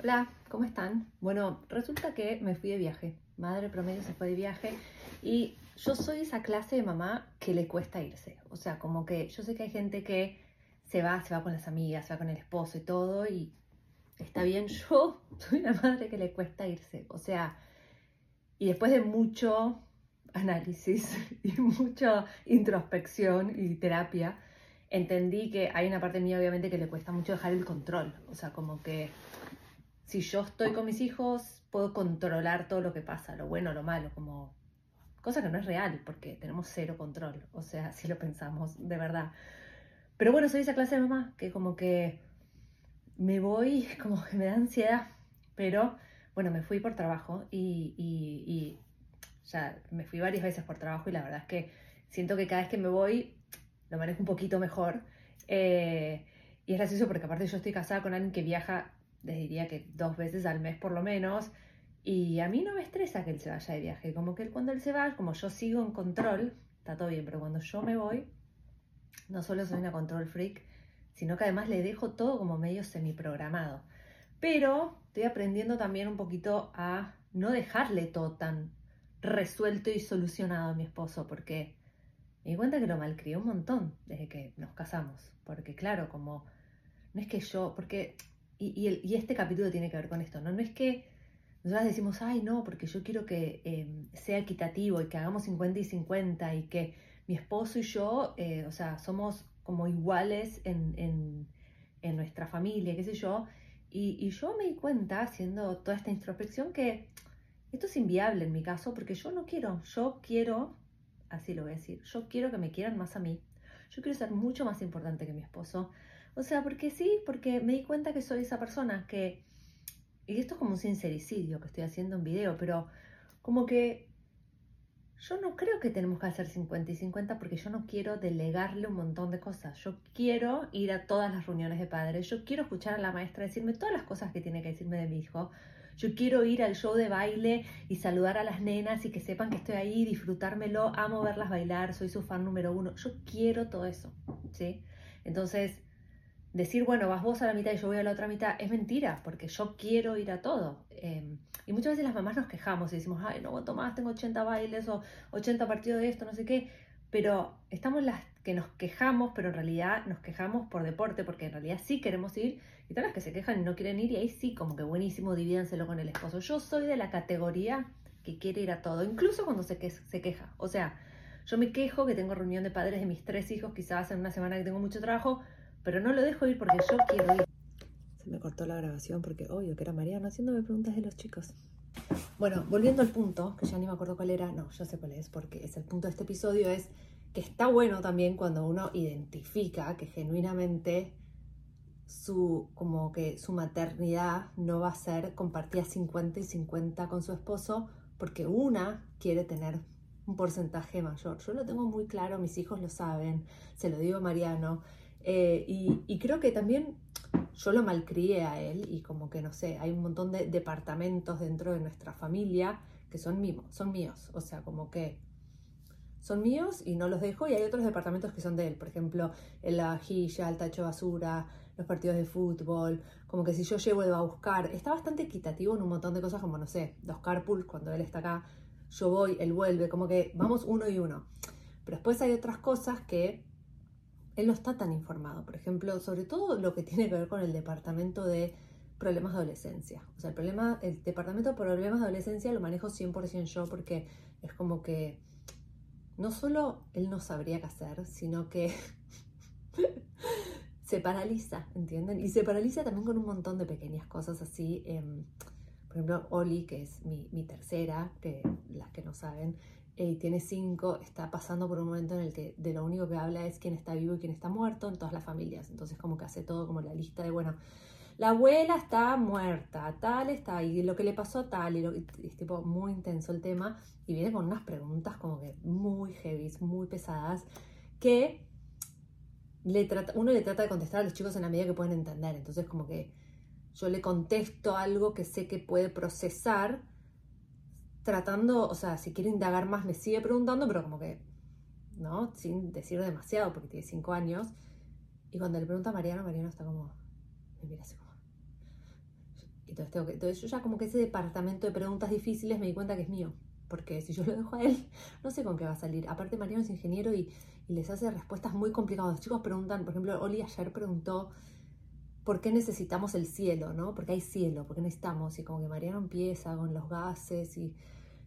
Hola, ¿cómo están? Bueno, resulta que me fui de viaje. Madre promedio se fue de viaje y yo soy esa clase de mamá que le cuesta irse. O sea, como que yo sé que hay gente que se va, se va con las amigas, se va con el esposo y todo y está bien. Yo soy una madre que le cuesta irse. O sea, y después de mucho análisis y mucha introspección y terapia, entendí que hay una parte mía obviamente que le cuesta mucho dejar el control. O sea, como que si yo estoy con mis hijos, puedo controlar todo lo que pasa, lo bueno, lo malo, como cosa que no es real, porque tenemos cero control, o sea, si lo pensamos de verdad. Pero bueno, soy esa clase de mamá que como que me voy, como que me da ansiedad, pero bueno, me fui por trabajo y, y, ya me fui varias veces por trabajo y la verdad es que siento que cada vez que me voy lo manejo un poquito mejor. Eh, y es gracioso porque aparte yo estoy casada con alguien que viaja les diría que dos veces al mes por lo menos. Y a mí no me estresa que él se vaya de viaje. Como que cuando él se va, como yo sigo en control, está todo bien, pero cuando yo me voy, no solo soy una control freak, sino que además le dejo todo como medio semiprogramado. Pero estoy aprendiendo también un poquito a no dejarle todo tan resuelto y solucionado a mi esposo, porque me di cuenta que lo malcrié un montón desde que nos casamos. Porque claro, como no es que yo, porque y, este capítulo tiene que ver con esto, ¿no? No es que nosotras decimos, ay, no, porque yo quiero que em, sea equitativo y que hagamos 50 y 50 y que mi esposo y yo, eh, o sea, somos como iguales en, nuestra familia, qué sé yo. Y, y, yo me di cuenta, haciendo toda esta introspección, que esto es inviable en mi caso, porque yo no quiero, yo quiero, así lo voy a decir, yo quiero que me quieran más a mí, yo quiero ser mucho más importante que mi esposo, o sea, porque sí, porque me di cuenta que soy esa persona que, y esto es como un sincericidio que estoy haciendo en video, pero como que yo no creo que tenemos que hacer 50 y 50 porque yo no quiero delegarle un montón de cosas. Yo quiero ir a todas las reuniones de padres, yo quiero escuchar a la maestra decirme todas las cosas que tiene que decirme de mi hijo. Yo quiero ir al show de baile y saludar a las nenas y que sepan que estoy ahí, disfrutármelo, amo verlas bailar, soy su fan número uno. Yo quiero todo eso, ¿sí? Entonces, decir, bueno, vas vos a la mitad y yo voy a la otra mitad, es mentira, porque yo quiero ir a todo. Em, y muchas veces las mamás nos quejamos y decimos, ay, no aguanto más, tengo 80 bailes o 80 partidos de esto, no sé qué. Pero estamos las que nos quejamos, pero en realidad nos quejamos por deporte, porque en realidad sí queremos ir. Y todas las que se quejan y no quieren ir, y ahí sí, como que buenísimo, divídanselo con el esposo. Yo soy de la categoría que quiere ir a todo, incluso cuando se, que se queja. O sea, yo me quejo que tengo reunión de padres de mis tres hijos, quizás en una semana que tengo mucho trabajo, pero no lo dejo ir porque yo quiero ir. Se me cortó la grabación porque obvio que era Mariana haciéndome preguntas de los chicos. Bueno, volviendo al punto, que ya ni me acuerdo cuál era, no, ya sé cuál es, porque es el punto de este episodio, es que está bueno también cuando uno identifica que genuinamente su, como que su maternidad no va a ser compartida 50 y 50 con su esposo, porque una quiere tener un porcentaje mayor. Yo lo tengo muy claro, mis hijos lo saben, se lo digo a Mariano, eh, y, creo que también yo lo malcrié a él y como que no sé, hay un montón de departamentos dentro de nuestra familia que son, míos, son míos, o sea, como que son míos y no los dejo. Y hay otros departamentos que son de él, por ejemplo, la vajilla, el tacho de basura, los partidos de fútbol, como que si yo llevo él va a buscar, está bastante equitativo en un montón de cosas como, no sé, los carpools, cuando él está acá, yo voy, él vuelve, como que vamos uno y uno. Pero después hay otras cosas que él no está tan informado. Por ejemplo, sobre todo lo que tiene que ver con el departamento de problemas de adolescencia. O sea, el, problema, el departamento de problemas de adolescencia lo manejo 100% yo porque es como que no solo él no sabría qué hacer, sino que se paraliza, ¿entienden? Y se paraliza también con un montón de pequeñas cosas así. Em, por ejemplo, Oli, que es mi, mi tercera, que las que no saben, y tiene cinco, está pasando por un momento en el que de lo único que habla es quién está vivo y quién está muerto en todas las familias. Entonces como que hace todo como la lista de, bueno, la abuela está muerta, tal está, y lo que le pasó tal, y, es tipo muy intenso el tema, y viene con unas preguntas como que muy heavy, muy pesadas, que le trata, uno le trata de contestar a los chicos en la medida que pueden entender. Entonces como que yo le contesto algo que sé que puede procesar, tratando, o sea, si quiere indagar más me sigue preguntando, pero como que, ¿no? Sin decir demasiado, porque tiene cinco años. Y cuando le pregunta a Mariano, Mariano está como, me mira así como... entonces, tengo que, entonces yo ya como que ese departamento de preguntas difíciles me di cuenta que es mío. Porque si yo lo dejo a él, no sé con qué va a salir. Aparte, Mariano es ingeniero y, les hace respuestas muy complicadas. Chicos preguntan, por ejemplo, Oli ayer preguntó por qué necesitamos el cielo, ¿no? Porque hay cielo, porque necesitamos. Y como que Mariano empieza con los gases y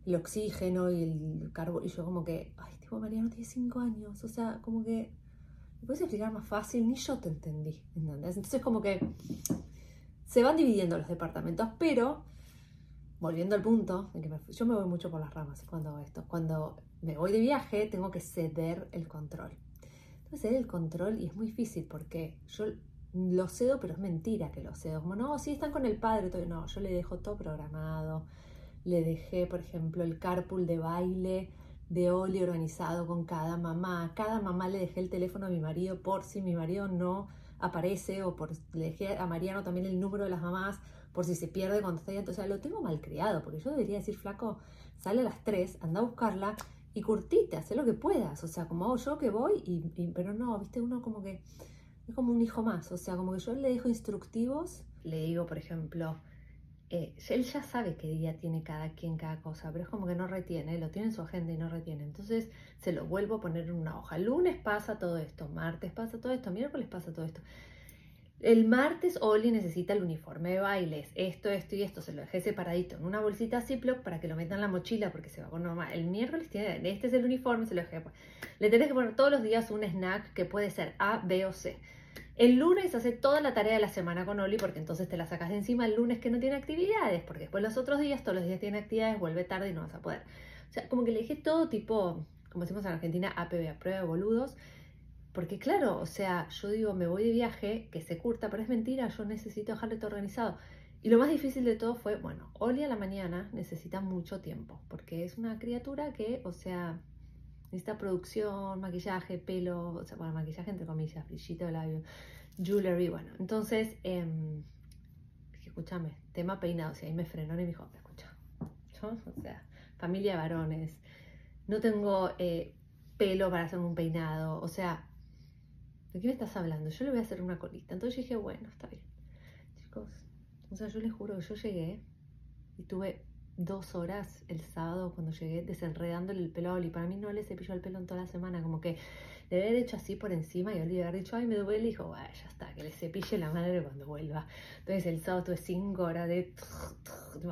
el oxígeno y el carbón. Y yo como que, ay, tipo, Mariano tiene cinco años. O sea, como que, ¿me puedes explicar más fácil? Ni yo te entendí, ¿entendés? Entonces como que se van dividiendo los departamentos, pero volviendo al punto, yo me voy mucho por las ramas cuando hago esto. Cuando me voy de viaje, tengo que ceder el control. Que ceder el control y es muy difícil porque yo lo cedo, pero es mentira que lo cedo. Como, no, sí están con el padre, todo. no, yo le dejo todo programado. Le dejé, por ejemplo, el carpool de baile de Oli organizado con cada mamá. Cada mamá le dejé el teléfono a mi marido por si mi marido no aparece o por le dejé a Mariano también el número de las mamás por si se pierde cuando está ahí. O sea, lo tengo mal criado, porque yo debería decir, flaco, sale a las 3, anda a buscarla y curtite, haz lo que puedas. O sea, como hago yo que voy, y, pero no, viste, uno como que es como un hijo más. O sea, como que yo le dejo instructivos. Le digo, por ejemplo, eh, él ya sabe qué día tiene cada quien cada cosa, pero es como que no retiene, lo tiene en su agenda y no retiene. Entonces se lo vuelvo a poner en una hoja. Lunes pasa todo esto, martes pasa todo esto, miércoles pasa todo esto. El martes Oli necesita el uniforme de bailes, esto, esto y esto, se lo dejé separadito en una bolsita Ziploc para que lo metan en la mochila porque se va poner normal. El miércoles tiene, este es el uniforme, se lo dejé. Le tenés que poner todos los días un snack que puede ser A, B o C. El lunes hace toda la tarea de la semana con Oli porque entonces te la sacas de encima el lunes que no tiene actividades, porque después los otros días, todos los días tiene actividades, vuelve tarde y no vas a poder. O sea, como que le dije todo tipo, como decimos en Argentina, APB, a prueba de boludos, porque claro, o sea, yo digo, me voy de viaje, que se curta, pero es mentira, yo necesito dejarle todo organizado. Y lo más difícil de todo fue, bueno, Oli a la mañana necesita mucho tiempo, porque es una criatura que, o sea, necesita producción, maquillaje, pelo, o sea, bueno, maquillaje entre comillas, brillito de labio, jewelry, bueno. Entonces, eh, escúchame, tema peinado, si ahí me frenó y me dijo, escucha, yo, o sea, familia de varones, no tengo eh, pelo para hacer un peinado, o sea, ¿de qué me estás hablando? Yo le voy a hacer una colita. Entonces dije, bueno, está bien. Chicos, o sea, yo les juro que yo llegué y tuve dos horas el sábado cuando llegué desenredándole el pelo a Oli. Para mí no le cepilló el pelo en toda la semana, como que le había hecho así por encima y Oli había dicho, ay, me duele, y dijo, ya está, que le cepille la madre cuando vuelva. Entonces el sábado tuve cinco horas de...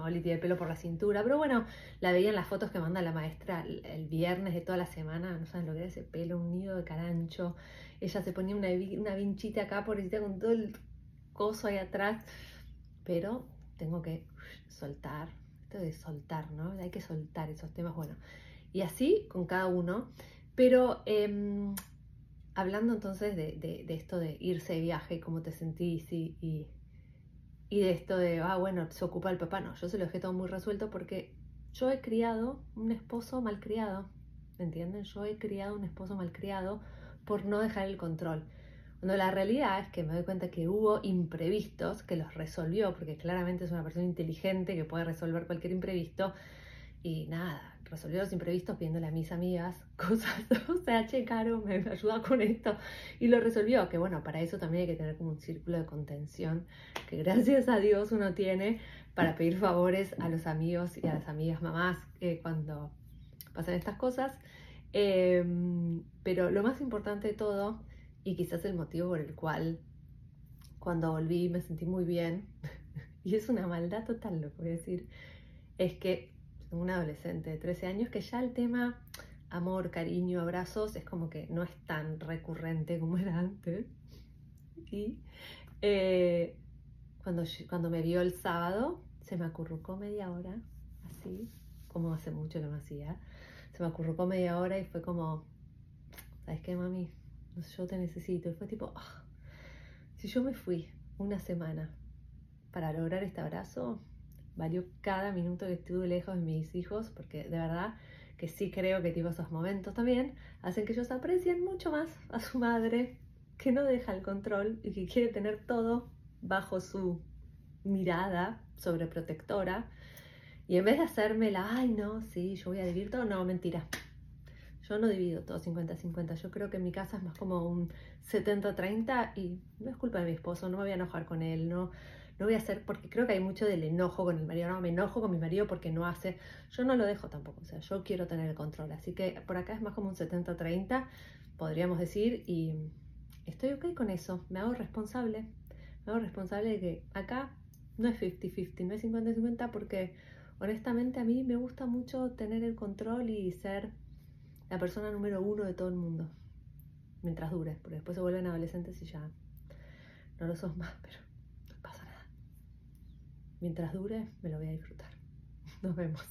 Oli tiene el pelo por la cintura, pero bueno, la veía en las fotos que manda la maestra el, viernes de toda la semana, no saben lo que era ese pelo, un nido de carancho. Ella se ponía una, una vinchita acá, por pobrecita, con todo el coso ahí atrás, pero tengo que soltar de soltar, ¿no? Hay que soltar esos temas, bueno. Y así con cada uno. Pero em, hablando entonces de, esto de irse de viaje, cómo te sentís y, y, de esto de, ah, bueno, se ocupa el papá. No, yo se lo dejé todo muy resuelto porque yo he criado un esposo malcriado, ¿me entienden? Yo he criado un esposo malcriado por no dejar el control. Cuando la realidad es que me doy cuenta que hubo imprevistos que los resolvió, porque claramente es una persona inteligente que puede resolver cualquier imprevisto. Y nada, resolvió los imprevistos pidiéndole a mis amigas cosas, o sea, che, Caro, me ayuda con esto. Y lo resolvió, que bueno, para eso también hay que tener como un círculo de contención, que gracias a Dios uno tiene para pedir favores a los amigos y a las amigas mamás eh, cuando pasan estas cosas. Em, pero lo más importante de todo y quizás el motivo por el cual cuando volví me sentí muy bien, y es una maldad total lo que voy a decir, es que tengo una adolescente de 13 años que ya el tema amor, cariño, abrazos es como que no es tan recurrente como era antes. Y eh, cuando, cuando me vio el sábado, se me acurrucó media hora, así, como hace mucho que me hacía. Se me acurrucó media hora y fue como, ¿sabes qué, mami? Yo te necesito. Y fue tipo, ah, si yo me fui una semana para lograr este abrazo, valió cada minuto que estuve lejos de mis hijos, porque de verdad que sí creo que tipo esos momentos también hacen que ellos aprecien mucho más a su madre, que no deja el control y que quiere tener todo bajo su mirada sobreprotectora. Y en vez de hacerme la, ay no, sí, yo voy a vivir todo, no, mentira. Yo no divido todo 50-50. Yo creo que en mi casa es más como un 70-30 y no es culpa de mi esposo, no me voy a enojar con él, no, no voy a hacer, porque creo que hay mucho del enojo con el marido, no, me enojo con mi marido porque no hace, yo no lo dejo tampoco, o sea, yo quiero tener el control, así que por acá es más como un 70-30, podríamos decir, y estoy ok con eso, me hago responsable, me hago responsable de que acá no es 50-50, no es 50-50 porque honestamente a mí me gusta mucho tener el control y ser la persona número uno de todo el mundo, mientras dure, porque después se vuelven adolescentes y ya no lo sos más, pero no pasa nada. Mientras dure, me lo voy a disfrutar. Nos vemos.